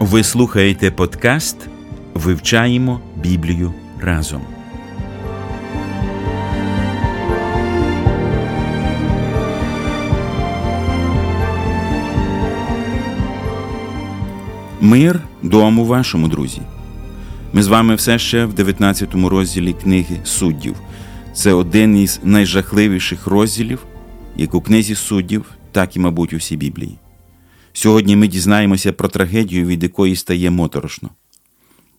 Ви слухаєте подкаст Вивчаємо Біблію разом. Мир дому вашому, друзі. Ми з вами все ще в 19 розділі книги суддів. Це один із найжахливіших розділів, як у книзі суддів, так і, мабуть, у всій Біблії. Сьогодні ми дізнаємося про трагедію, від якої стає моторошно.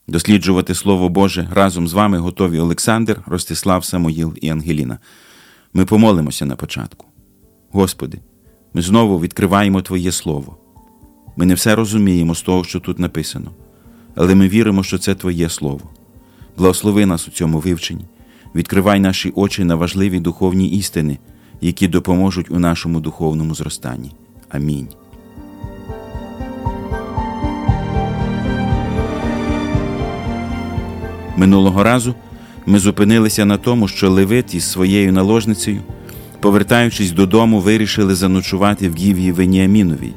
Досліджувати Слово Боже разом з вами готові Олександр, Ростислав, Самоїл і Ангеліна. Ми помолимося на початку. Господи, ми знову відкриваємо Твоє Слово. Ми не все розуміємо з того, що тут написано, але ми віримо, що це Твоє Слово. Благослови нас у цьому вивченні, відкривай наші очі на важливі духовні істини, які допоможуть у нашому духовному зростанні. Амінь. Минулого разу ми зупинилися на тому, що Левит із своєю наложницею, повертаючись додому, вирішили заночувати в Гів'ї Веніаміновій,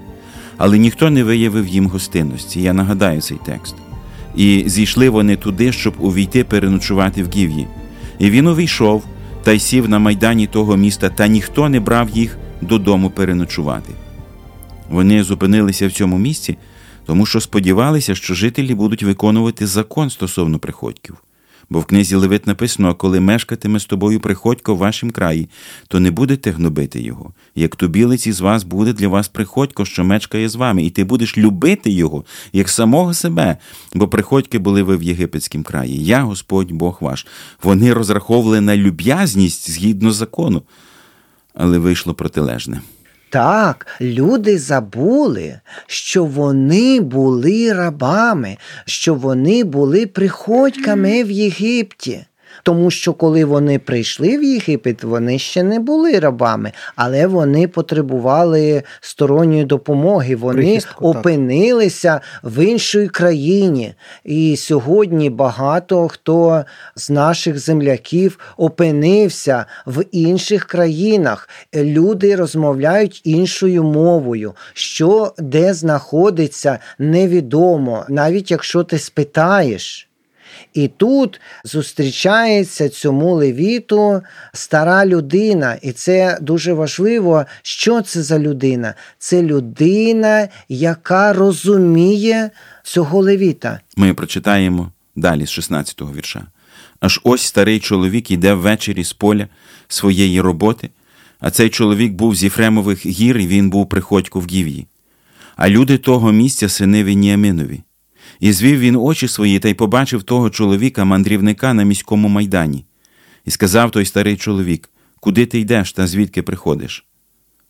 але ніхто не виявив їм гостинності. Я нагадаю цей текст. І зійшли вони туди, щоб увійти переночувати в Гів'ї. І він увійшов та й сів на майдані того міста, та ніхто не брав їх додому переночувати. Вони зупинилися в цьому місці тому що сподівалися, що жителі будуть виконувати закон стосовно приходьків. Бо в книзі Левит написано: коли мешкатиме з тобою приходько в вашім краї, то не будете гнобити його. Як тубілець із вас буде для вас приходько, що мешкає з вами, і ти будеш любити його, як самого себе, бо приходьки були ви в єгипетському краї. Я, Господь Бог ваш. Вони розраховували на люб'язність згідно закону, але вийшло протилежне. Так, люди забули, що вони були рабами, що вони були приходьками в Єгипті. Тому що коли вони прийшли в Єгипет, вони ще не були рабами, але вони потребували сторонньої допомоги. Вони Прихистку, опинилися так. в іншій країні. І сьогодні багато хто з наших земляків опинився в інших країнах. Люди розмовляють іншою мовою, що де знаходиться, невідомо, навіть якщо ти спитаєш. І тут зустрічається цьому левіту стара людина. І це дуже важливо, що це за людина? Це людина, яка розуміє цього левіта. Ми прочитаємо далі з 16-го вірша. Аж ось старий чоловік йде ввечері з поля своєї роботи, а цей чоловік був з Єфремових гір, і він був приходько в Гів'ї. А люди того місця сини Веніаминові. І звів він очі свої та й побачив того чоловіка, мандрівника на міському майдані, і сказав той старий чоловік, куди ти йдеш та звідки приходиш?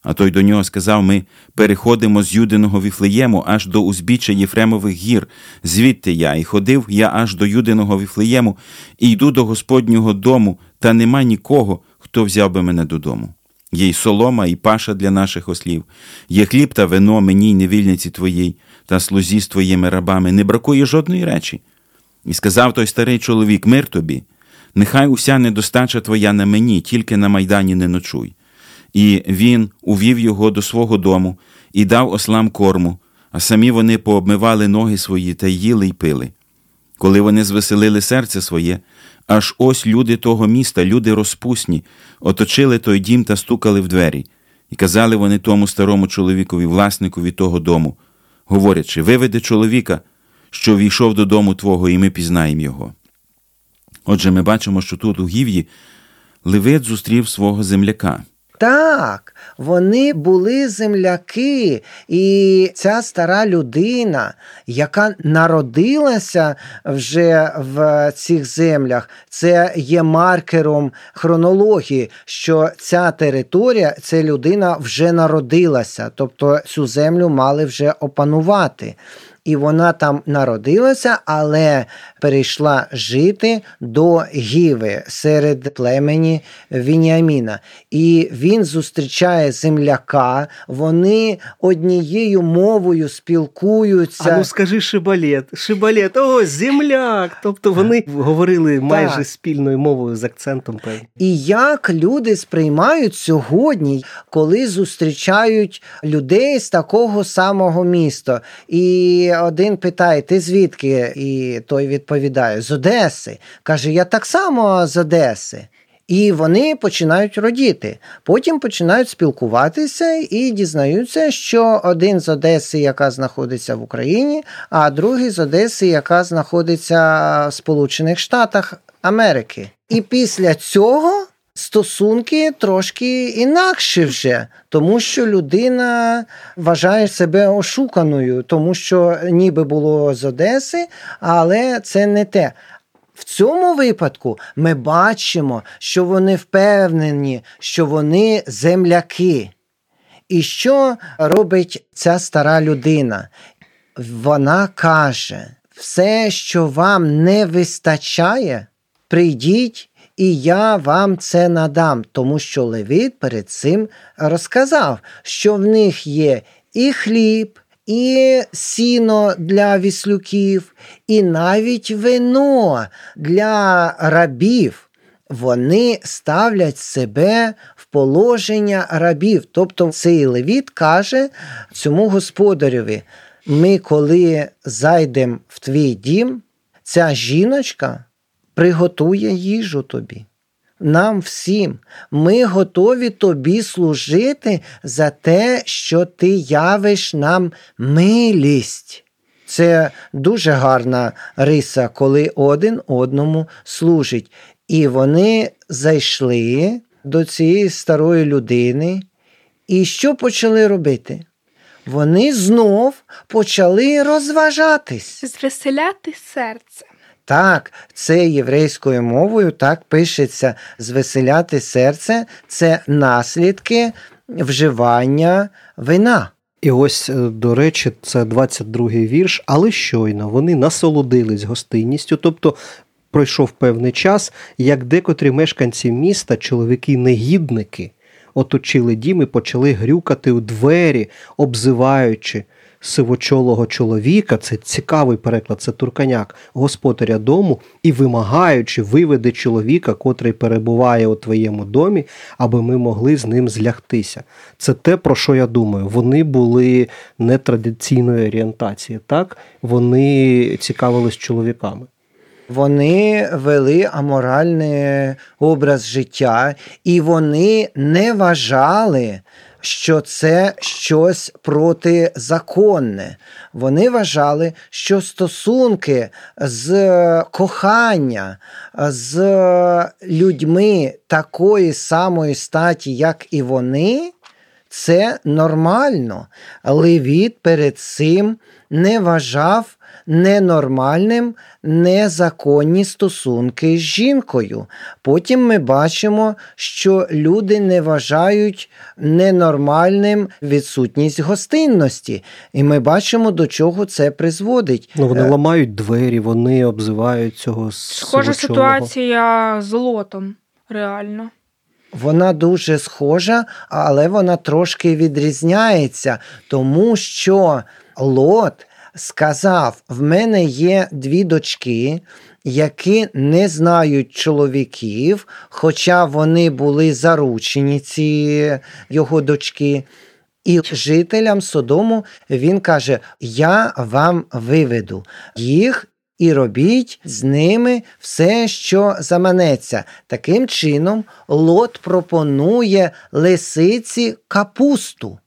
А той до нього сказав: Ми переходимо з Юдиного Віфлеєму аж до узбіччя Єфремових гір, звідти я, і ходив я аж до Юдиного Віфлеєму, і йду до Господнього дому, та нема нікого, хто взяв би мене додому. Є й солома, і паша для наших ослів, є хліб та вино мені й невільниці твоїй, та слузі з твоїми рабами, не бракує жодної речі. І сказав той старий чоловік: Мир тобі, нехай уся недостача твоя на мені, тільки на майдані не ночуй. І він увів його до свого дому і дав ослам корму, а самі вони пообмивали ноги свої та їли й пили. Коли вони звеселили серце своє, аж ось люди того міста, люди розпусні, оточили той дім та стукали в двері, і казали вони тому старому чоловікові, власникові того дому говорячи, виведи чоловіка, що війшов додому Твого, і ми пізнаємо його. Отже, ми бачимо, що тут у Гів'ї Левит зустрів свого земляка. Так, вони були земляки, і ця стара людина, яка народилася вже в цих землях, це є маркером хронології, що ця територія, ця людина вже народилася, тобто цю землю мали вже опанувати і вона там народилася, але перейшла жити до Гіви серед племені Вініаміна. І він зустрічає земляка, вони однією мовою спілкуються. А ну скажи шибалет, шибалет, о, земляк. Тобто вони говорили майже Так. спільною мовою з акцентом певним. І як люди сприймають сьогодні, коли зустрічають людей з такого самого міста. І один питає: ти звідки? І той відповідає: з Одеси. Каже, я так само з Одеси. І вони починають родіти. Потім починають спілкуватися і дізнаються, що один з Одеси, яка знаходиться в Україні, а другий з Одеси, яка знаходиться в Сполучених Штатах Америки. І після цього стосунки трошки інакші вже, тому що людина вважає себе ошуканою, тому що ніби було з Одеси, але це не те. В цьому випадку ми бачимо, що вони впевнені, що вони земляки. І що робить ця стара людина? Вона каже: все, що вам не вистачає, прийдіть, і я вам це надам, тому що Левит перед цим розказав, що в них є і хліб, і сіно для віслюків, і навіть вино для рабів. Вони ставлять себе в положення рабів. Тобто цей левіт каже цьому господареві: ми, коли зайдемо в твій дім, ця жіночка приготує їжу тобі. Нам всім, ми готові тобі служити за те, що ти явиш нам милість. Це дуже гарна риса, коли один одному служить. І вони зайшли до цієї старої людини. І що почали робити? Вони знов почали розважатись. Звеселяти серце. Так, це єврейською мовою так пишеться. Звеселяти серце це наслідки вживання вина. І ось, е, до речі, це 22-й вірш, але щойно вони насолодились гостинністю, тобто пройшов певний час, як декотрі мешканці міста, чоловіки-негідники, оточили дім і почали грюкати у двері, обзиваючи сивочолого чоловіка, це цікавий переклад, це турканяк, господаря дому, і вимагаючи виведи чоловіка, котрий перебуває у твоєму домі, аби ми могли з ним злягтися. Це те, про що я думаю. Вони були нетрадиційної орієнтації, так? Вони цікавились чоловіками. Вони вели аморальний образ життя, і вони не вважали, що це щось протизаконне. Вони вважали, що стосунки з кохання з людьми такої самої статі, як і вони, це нормально. Левіт перед цим не вважав ненормальним незаконні стосунки з жінкою. Потім ми бачимо, що люди не вважають ненормальним відсутність гостинності. І ми бачимо, до чого це призводить. Ну, вони Е, ламають двері, вони обзивають цього Схожа ситуація з лотом. Реально. Вона дуже схожа, але вона трошки відрізняється, тому що Лот сказав: в мене є дві дочки, які не знають чоловіків, хоча вони були заручені, ці його дочки. І жителям Содому він каже: Я вам виведу їх і робіть з ними все, що заманеться. Таким чином, Лот пропонує лисиці капусту.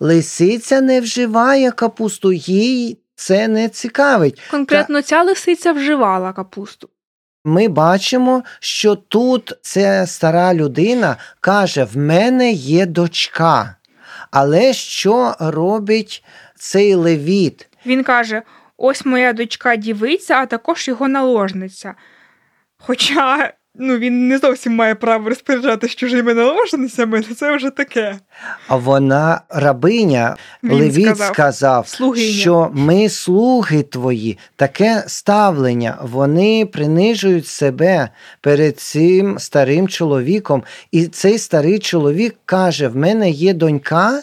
Лисиця не вживає капусту, їй це не цікавить. Конкретно ця лисиця вживала капусту. ми бачимо, що тут ця стара людина каже: в мене є дочка. Але що робить цей левіт? Він каже: ось моя дочка дівиця, а також його наложниця. Хоча ну, він не зовсім має право розпоряджатися чужими наложницями, це вже таке. А вона рабиня, Він Левіт сказав, сказав, що ми слуги твої, таке ставлення. Вони принижують себе перед цим старим чоловіком. І цей старий чоловік каже: в мене є донька,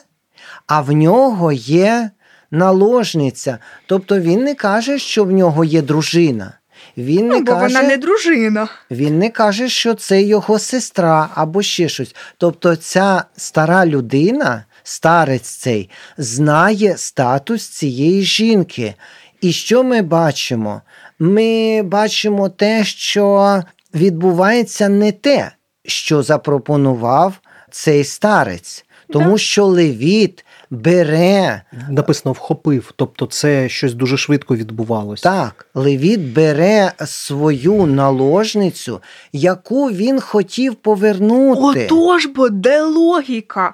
а в нього є наложниця. Тобто він не каже, що в нього є дружина. Він не Ну, бо каже, вона не дружина. він не каже, що це його сестра або ще щось. Тобто, ця стара людина, старець цей, знає статус цієї жінки. І що ми бачимо? Ми бачимо те, що відбувається не те, що запропонував цей старець, тому що Левіт бере Написано вхопив, тобто це щось дуже швидко відбувалося. Так, Левіт бере свою наложницю, яку він хотів повернути. Отож бо де логіка?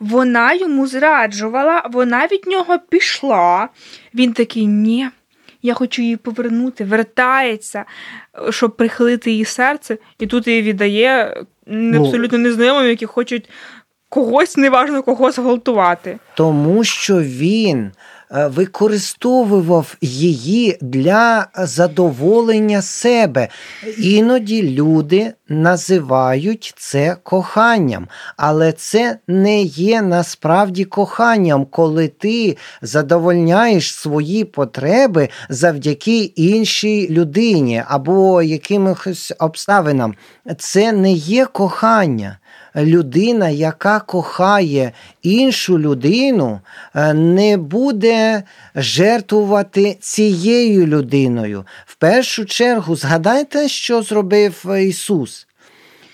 Вона йому зраджувала, вона від нього пішла. Він такий, ні, я хочу її повернути, вертається, щоб прихилити її серце, і тут її віддає Ну, абсолютно незнайомим, які хочуть когось, неважно кого зґвалтувати. Тому що він е, використовував її для задоволення себе. Іноді люди називають це коханням, але це не є насправді коханням, коли ти задовольняєш свої потреби завдяки іншій людині або якимось обставинам. Це не є кохання людина, яка кохає іншу людину, е, не буде жертвувати цією людиною. В першу чергу, згадайте, що зробив Ісус.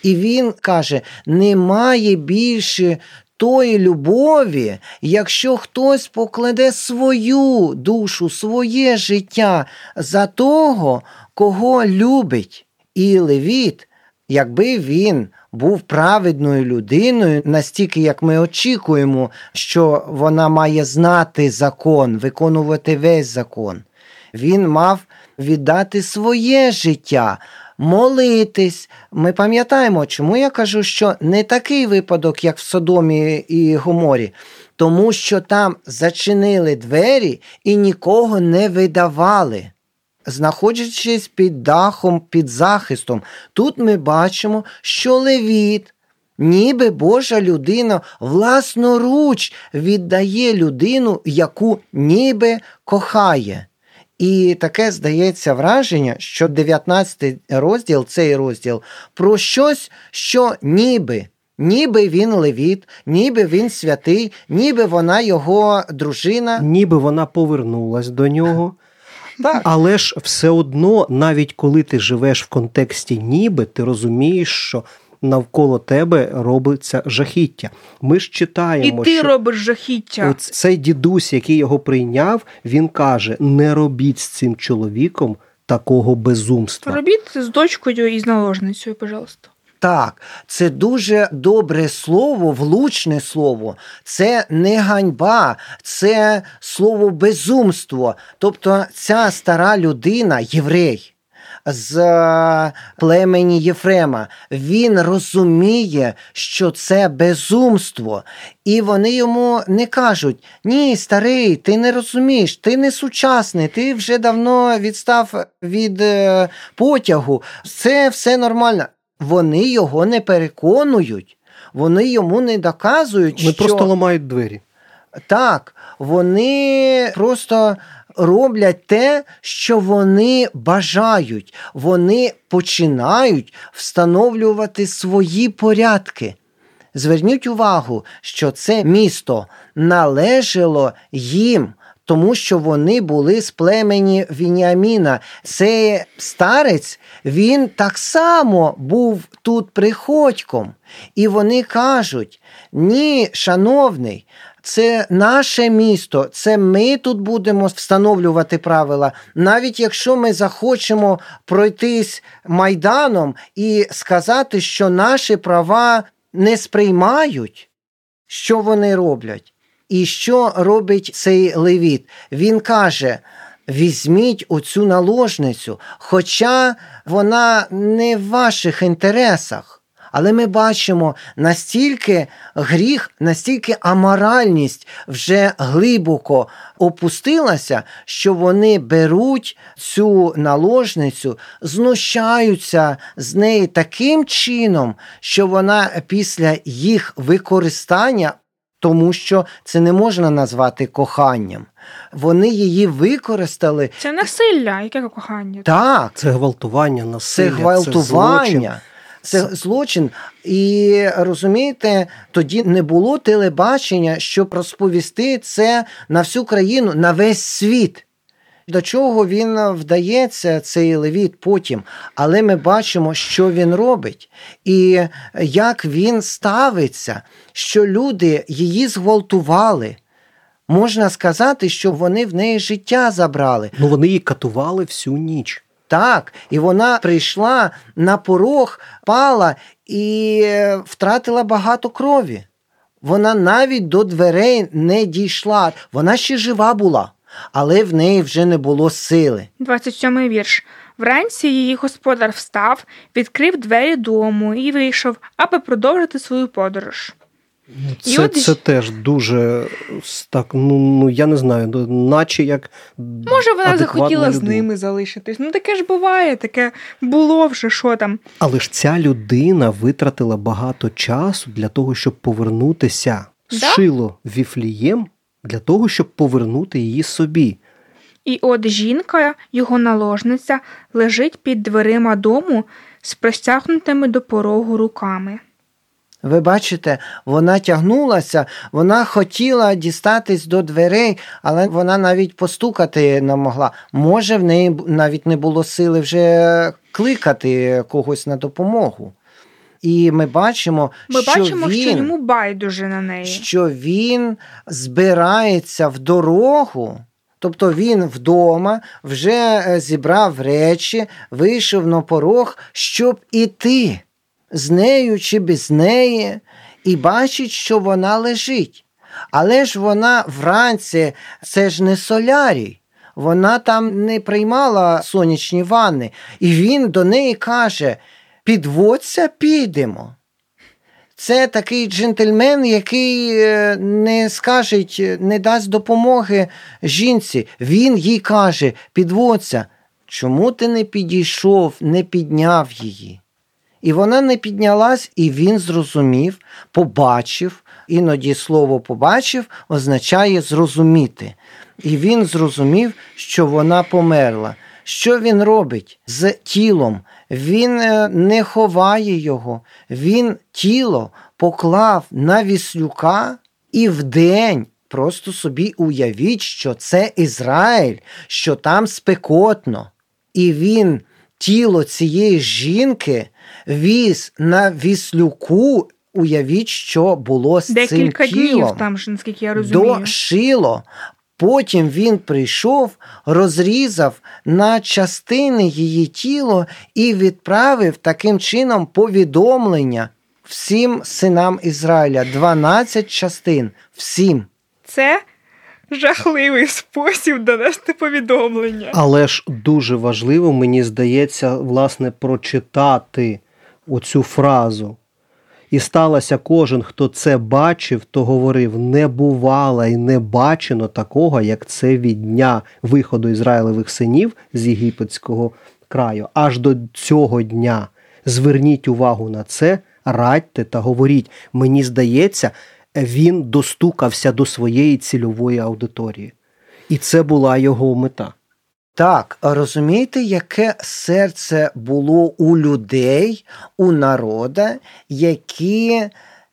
І Він каже: немає більше. Тої любові, якщо хтось покладе свою душу, своє життя за того, кого любить. І Левіт, якби він був праведною людиною, настільки як ми очікуємо, що вона має знати закон, виконувати весь закон. Він мав віддати своє життя, молитись. Ми пам'ятаємо, чому я кажу, що не такий випадок, як в Содомі і Гоморі, тому що там зачинили двері і нікого не видавали знаходячись під дахом, під захистом. Тут ми бачимо, що Левіт, ніби Божа людина, власноруч віддає людину, яку ніби кохає. І таке здається враження, що 19 розділ, цей розділ, про щось, що ніби. Ніби він левіт, ніби він святий, ніби вона його дружина. Ніби вона повернулась до нього. Так. Але ж все одно, навіть коли ти живеш в контексті ніби, ти розумієш, що навколо тебе робиться жахіття. Ми ж читаємо. І ти що робиш жахіття. цей дідусь, який його прийняв, він каже: не робіть з цим чоловіком такого безумства. Робіть з дочкою і з наложницею, пожалуйста. Так, це дуже добре слово, влучне слово. Це не ганьба, це слово безумство. Тобто ця стара людина, єврей з е, племені Єфрема, він розуміє, що це безумство. І вони йому не кажуть: ні, старий, ти не розумієш, ти не сучасний, ти вже давно відстав від е, потягу. Це все нормально вони його не переконують, вони йому не доказують, Вони що просто ламають двері. так, вони просто роблять те, що вони бажають. Вони починають встановлювати свої порядки. Зверніть увагу, що це місто належало їм. Тому що вони були з племені Вініаміна. Цей старець, він так само був тут приходьком. І вони кажуть: ні, шановний, Це наше місто, це ми тут будемо встановлювати правила. Навіть якщо ми захочемо пройтись майданом і сказати, що наші права не сприймають, що вони роблять, і що робить цей левіт. Він каже: візьміть оцю наложницю, хоча вона не в ваших інтересах. Але ми бачимо настільки гріх, настільки аморальність вже глибоко опустилася, що вони беруть цю наложницю, знущаються з неї таким чином, що вона після їх використання. Тому що це не можна назвати коханням. Вони її використали Це насилля, яке кохання. так, Це гвалтування, це гвалтування. це злочин. це злочин. І розумієте, тоді не було телебачення, щоб розповісти це на всю країну, на весь світ. До чого він вдається, цей левіт потім, але ми бачимо, що він робить, і як він ставиться, що люди її зґвалтували. Можна сказати, що вони в неї життя забрали. Ну вони її катували всю ніч. Так, і вона прийшла на порог, пала і е, втратила багато крові. Вона навіть до дверей не дійшла. Вона ще жива була, але в неї вже не було сили. 27 вірш. Вранці її господар встав, відкрив двері дому і вийшов, аби продовжити свою подорож. Це, от це теж дуже так, ну, ну я не знаю, ну, наче як. Може, вона захотіла з ними залишитись. Ну таке ж буває, таке було вже, що там. Але ж ця людина витратила багато часу для того, щоб повернутися з Да? Шило Віфлієм, для того, щоб повернути її собі. І от жінка, його наложниця, лежить під дверима дому з простягнутими до порогу руками. Ви бачите, вона тягнулася, вона хотіла дістатись до дверей, але вона навіть постукати не могла. Може, в неї навіть не було сили вже кликати когось на допомогу. І ми бачимо, Ми що бачимо, він, що йому байдуже на неї. що він збирається в дорогу. Тобто він вдома вже е, зібрав речі, вийшов на порог, щоб іти з нею чи без неї, і бачить, що вона лежить. Але ж вона вранці, це ж не солярій. Вона там не приймала сонячні ванни. І він до неї каже: підводься, підемо. Це такий джентльмен, який е, не скаже, не дасть допомоги жінці. Він їй каже: підводься, чому ти не підійшов, не підняв її? І вона не піднялась, і він зрозумів, побачив. Іноді слово побачив означає зрозуміти. І він зрозумів, що вона померла. Що він робить з тілом? Він е, не ховає його, він тіло поклав на віслюка і вдень. Просто собі уявіть, що це Ізраїль, що там спекотно. І він тіло цієї жінки віз на віслюку. Уявіть, що було з Декілька цим тілом днів там наскільки я розумію. до шило. Потім він прийшов, розрізав на частини її тіло і відправив таким чином повідомлення всім синам Ізраїля. 12 частин. Всім. Це жахливий спосіб донести повідомлення. Але ж дуже важливо, мені здається, власне, прочитати оцю фразу. І сталося кожен, хто це бачив, то говорив: не бувало і не бачено такого, як це від дня виходу Ізраїлевих синів з єгипетського краю. Аж до цього дня. Зверніть увагу на це, радьте та говоріть. Мені здається, він достукався до своєї цільової аудиторії. І це була його мета. Так, розумієте, яке серце було у людей, у народа, які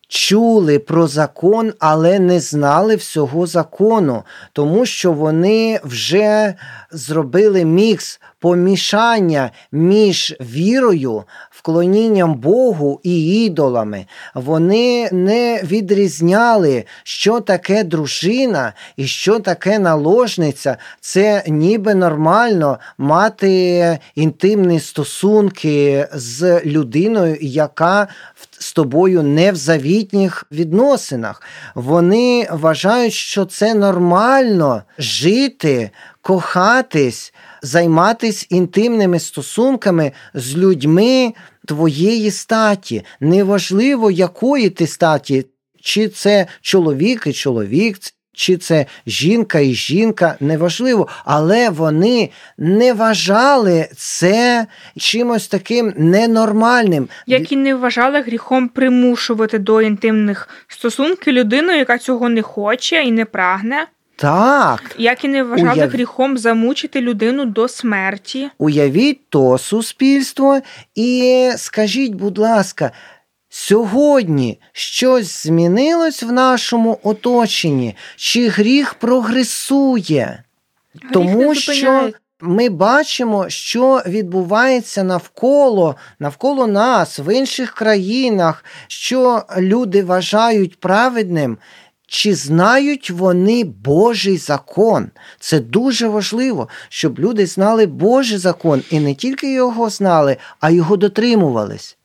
чули про закон, але не знали всього закону, тому що вони вже зробили мікс помішання між вірою, вклонінням Богу і ідолами. Вони не відрізняли, що таке дружина і що таке наложниця. Це ніби нормально мати інтимні стосунки з людиною, яка з тобою не в завітніх відносинах. Вони вважають, що це нормально жити, кохатись, займатися інтимними стосунками з людьми твоєї статі. Неважливо, якої ти статі, чи це чоловік і чоловік. Чи це жінка і жінка, неважливо, але вони не вважали це чимось таким ненормальним. Як і не вважали гріхом примушувати до інтимних стосунків людину, яка цього не хоче і не прагне. Так. Як і не вважали Уяв... гріхом замучити людину до смерті. Уявіть то суспільство і скажіть, будь ласка, сьогодні щось змінилось в нашому оточенні, чи гріх прогресує? Гріх Тому що ми бачимо, що відбувається навколо, навколо нас, в інших країнах, що люди вважають праведним. Чи знають вони Божий закон? Це дуже важливо, щоб люди знали Божий закон і не тільки його знали, а його дотримувались.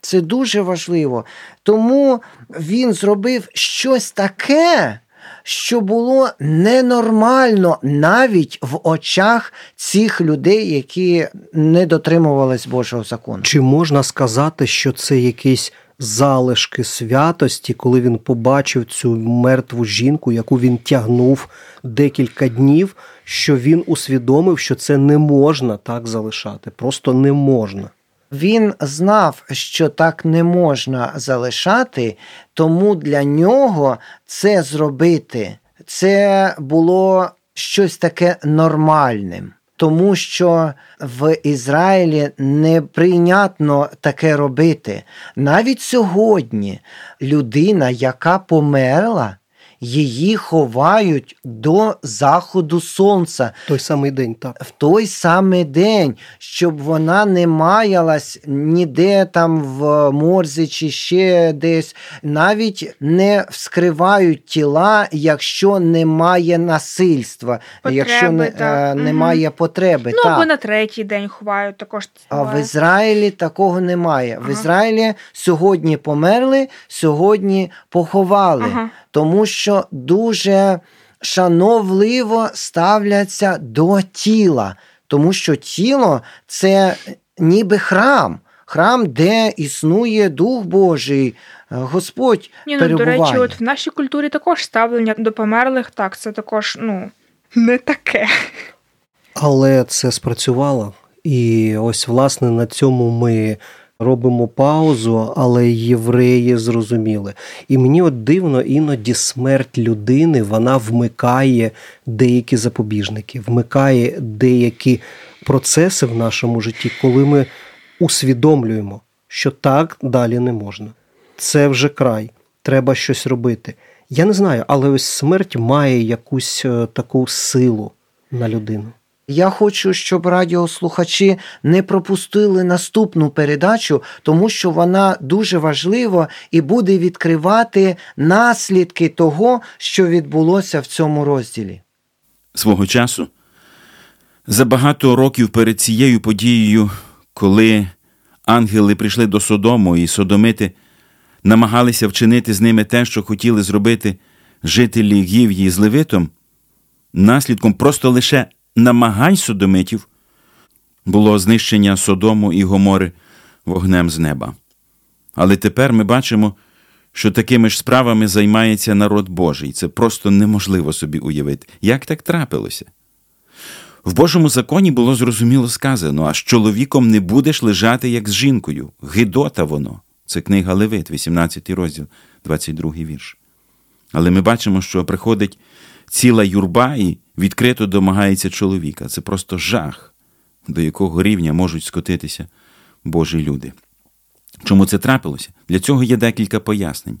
Це дуже важливо. Тому він зробив щось таке, що було ненормально навіть в очах цих людей, які не дотримувались Божого закону. Чи можна сказати, що це якісь залишки святості, коли він побачив цю мертву жінку, яку він тягнув декілька днів, що він усвідомив, що це не можна так залишати, просто не можна. Він знав, що так не можна залишати, тому для нього це зробити це було щось таке нормальним. Тому що в Ізраїлі неприйнятно таке робити. Навіть сьогодні людина, яка померла, її ховають до заходу сонця Той самий день, так. в той самий день, щоб вона не маялась ніде там в морзі чи ще десь, навіть не вскривають тіла, якщо немає насильства, Потреби, якщо не, так. е, немає потреби. Ну, так. або на третій день ховають також. А в. Ізраїлі такого немає. В Ізраїлі сьогодні померли, сьогодні поховали, Ага. Тому що дуже шановливо ставляться до тіла, тому що тіло це ніби храм. Храм, де існує Дух Божий, е, Господь Ні, ну, перебуває. до речі, от в нашій культурі також ставлення до померлих, так, це також, ну, не таке. Але це спрацювало. І ось, власне, на цьому ми робимо паузу, але євреї зрозуміли. І мені от дивно, іноді смерть людини вона вмикає деякі запобіжники, вмикає деякі процеси в нашому житті, коли ми усвідомлюємо, що так далі не можна. Це вже край, треба щось робити. Я не знаю, але ось смерть має якусь е, таку силу на людину. Я хочу, щоб радіослухачі не пропустили наступну передачу, тому що вона дуже важлива і буде відкривати наслідки того, що відбулося в цьому розділі. свого часу, за багато років перед цією подією, коли ангели прийшли до Содому і Содомити намагалися вчинити з ними те, що хотіли зробити жителі Гів'ї з Левитом, наслідком просто лише намагань содомитів було знищення Содому і Гомори вогнем з неба. Але тепер ми бачимо, що такими ж справами займається народ Божий. Це просто неможливо собі уявити. Як так трапилося? В Божому законі було зрозуміло сказано, а з чоловіком не будеш лежати, як з жінкою. Гидота воно. Це книга Левит, 18 розділ, 22 вірш. Але ми бачимо, що приходить ціла юрба і відкрито домагається чоловіка. Це просто жах, до якого рівня можуть скотитися Божі люди. Чому це трапилося? Для цього є декілька пояснень.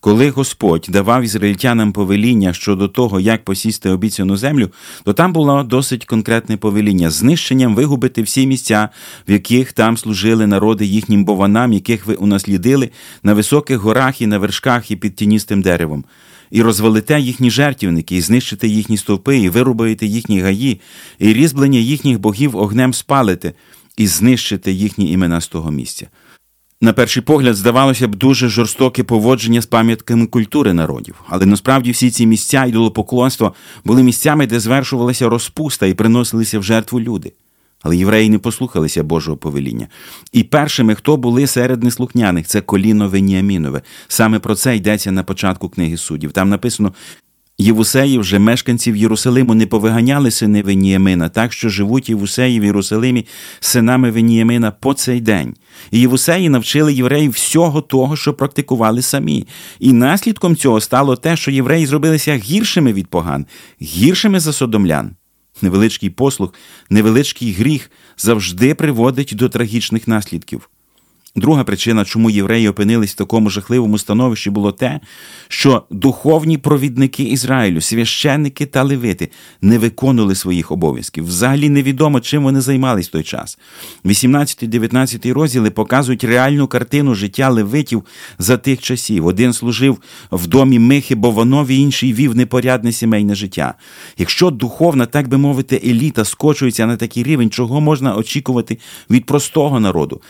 Коли Господь давав ізраїльтянам повеління щодо того, як посісти обіцяну землю, то там було досить конкретне повеління знищенням вигубити всі місця, в яких там служили народи їхнім бованам, яких ви унаслідили на високих горах і на вершках і під тіністим деревом. І розвалите їхні жертівники, і знищите їхні стовпи, і вирубаєте їхні гаї, і різьблення їхніх богів огнем спалите, і знищите їхні імена з того місця. На перший погляд, здавалося б, дуже жорстоке поводження з пам'ятками культури народів, але насправді всі ці місця ідолопоклонства були місцями, де звершувалася розпуста і приносилися в жертву люди. Але євреї не послухалися Божого повеління. І першими, хто були серед неслухняних, це коліно Веніамінове. Саме про це йдеться на початку книги суддів. Там написано: Євусеїв же мешканців Єрусалиму не повиганяли сини Веніямина, так що живуть Євусеї в Єрусалимі синами Веніямина по цей день. І Євусеї навчили євреїв всього того, що практикували самі. І наслідком цього стало те, що євреї зробилися гіршими від поган, гіршими за содомлян. Невеличкий послух, невеличкий гріх завжди приводить до трагічних наслідків. Друга причина, чому євреї опинились в такому жахливому становищі, було те, що духовні провідники Ізраїлю, священники та левити не виконували своїх обов'язків. Взагалі невідомо, чим вони займались в той час. 18-19 розділи показують реальну картину життя левитів за тих часів. Один служив в домі Михи Бованові, інший вів непорядне сімейне життя. Якщо духовна, так би мовити, еліта скочується на такий рівень, чого можна очікувати від простого народу.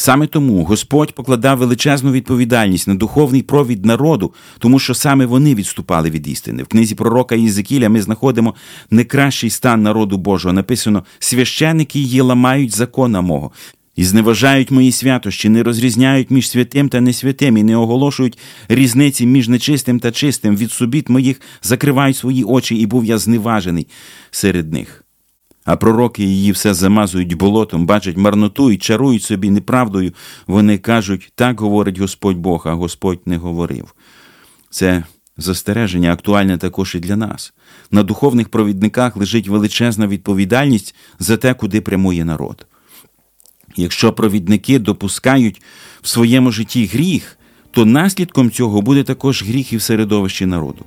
Саме тому Господь покладав величезну відповідальність на духовний провід народу, тому що саме вони відступали від істини. В книзі пророка Єзекіля ми знаходимо не кращий стан народу Божого. Написано: священики її ламають закона мого. І зневажають мої святощі, не розрізняють між святим та несвятим, і не оголошують різниці між нечистим та чистим. Від субіт моїх закривають свої очі, і був я зневажений серед них а пророки її все замазують болотом, бачать марноту і чарують собі неправдою. Вони кажуть, так говорить Господь Бог, а Господь не говорив. Це застереження актуальне також і для нас. На духовних провідниках лежить величезна відповідальність за те, куди прямує народ. Якщо провідники допускають в своєму житті гріх, то наслідком цього буде також гріх і в середовищі народу.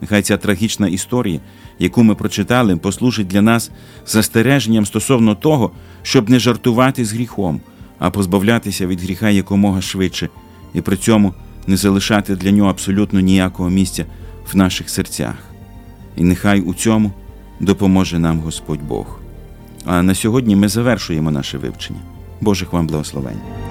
Нехай ця трагічна історія, яку ми прочитали, послужить для нас застереженням стосовно того, щоб не жартувати з гріхом, а позбавлятися від гріха якомога швидше, і при цьому не залишати для нього абсолютно ніякого місця в наших серцях. І нехай у цьому допоможе нам Господь Бог. А на сьогодні ми завершуємо наше вивчення. Божих вам благословень.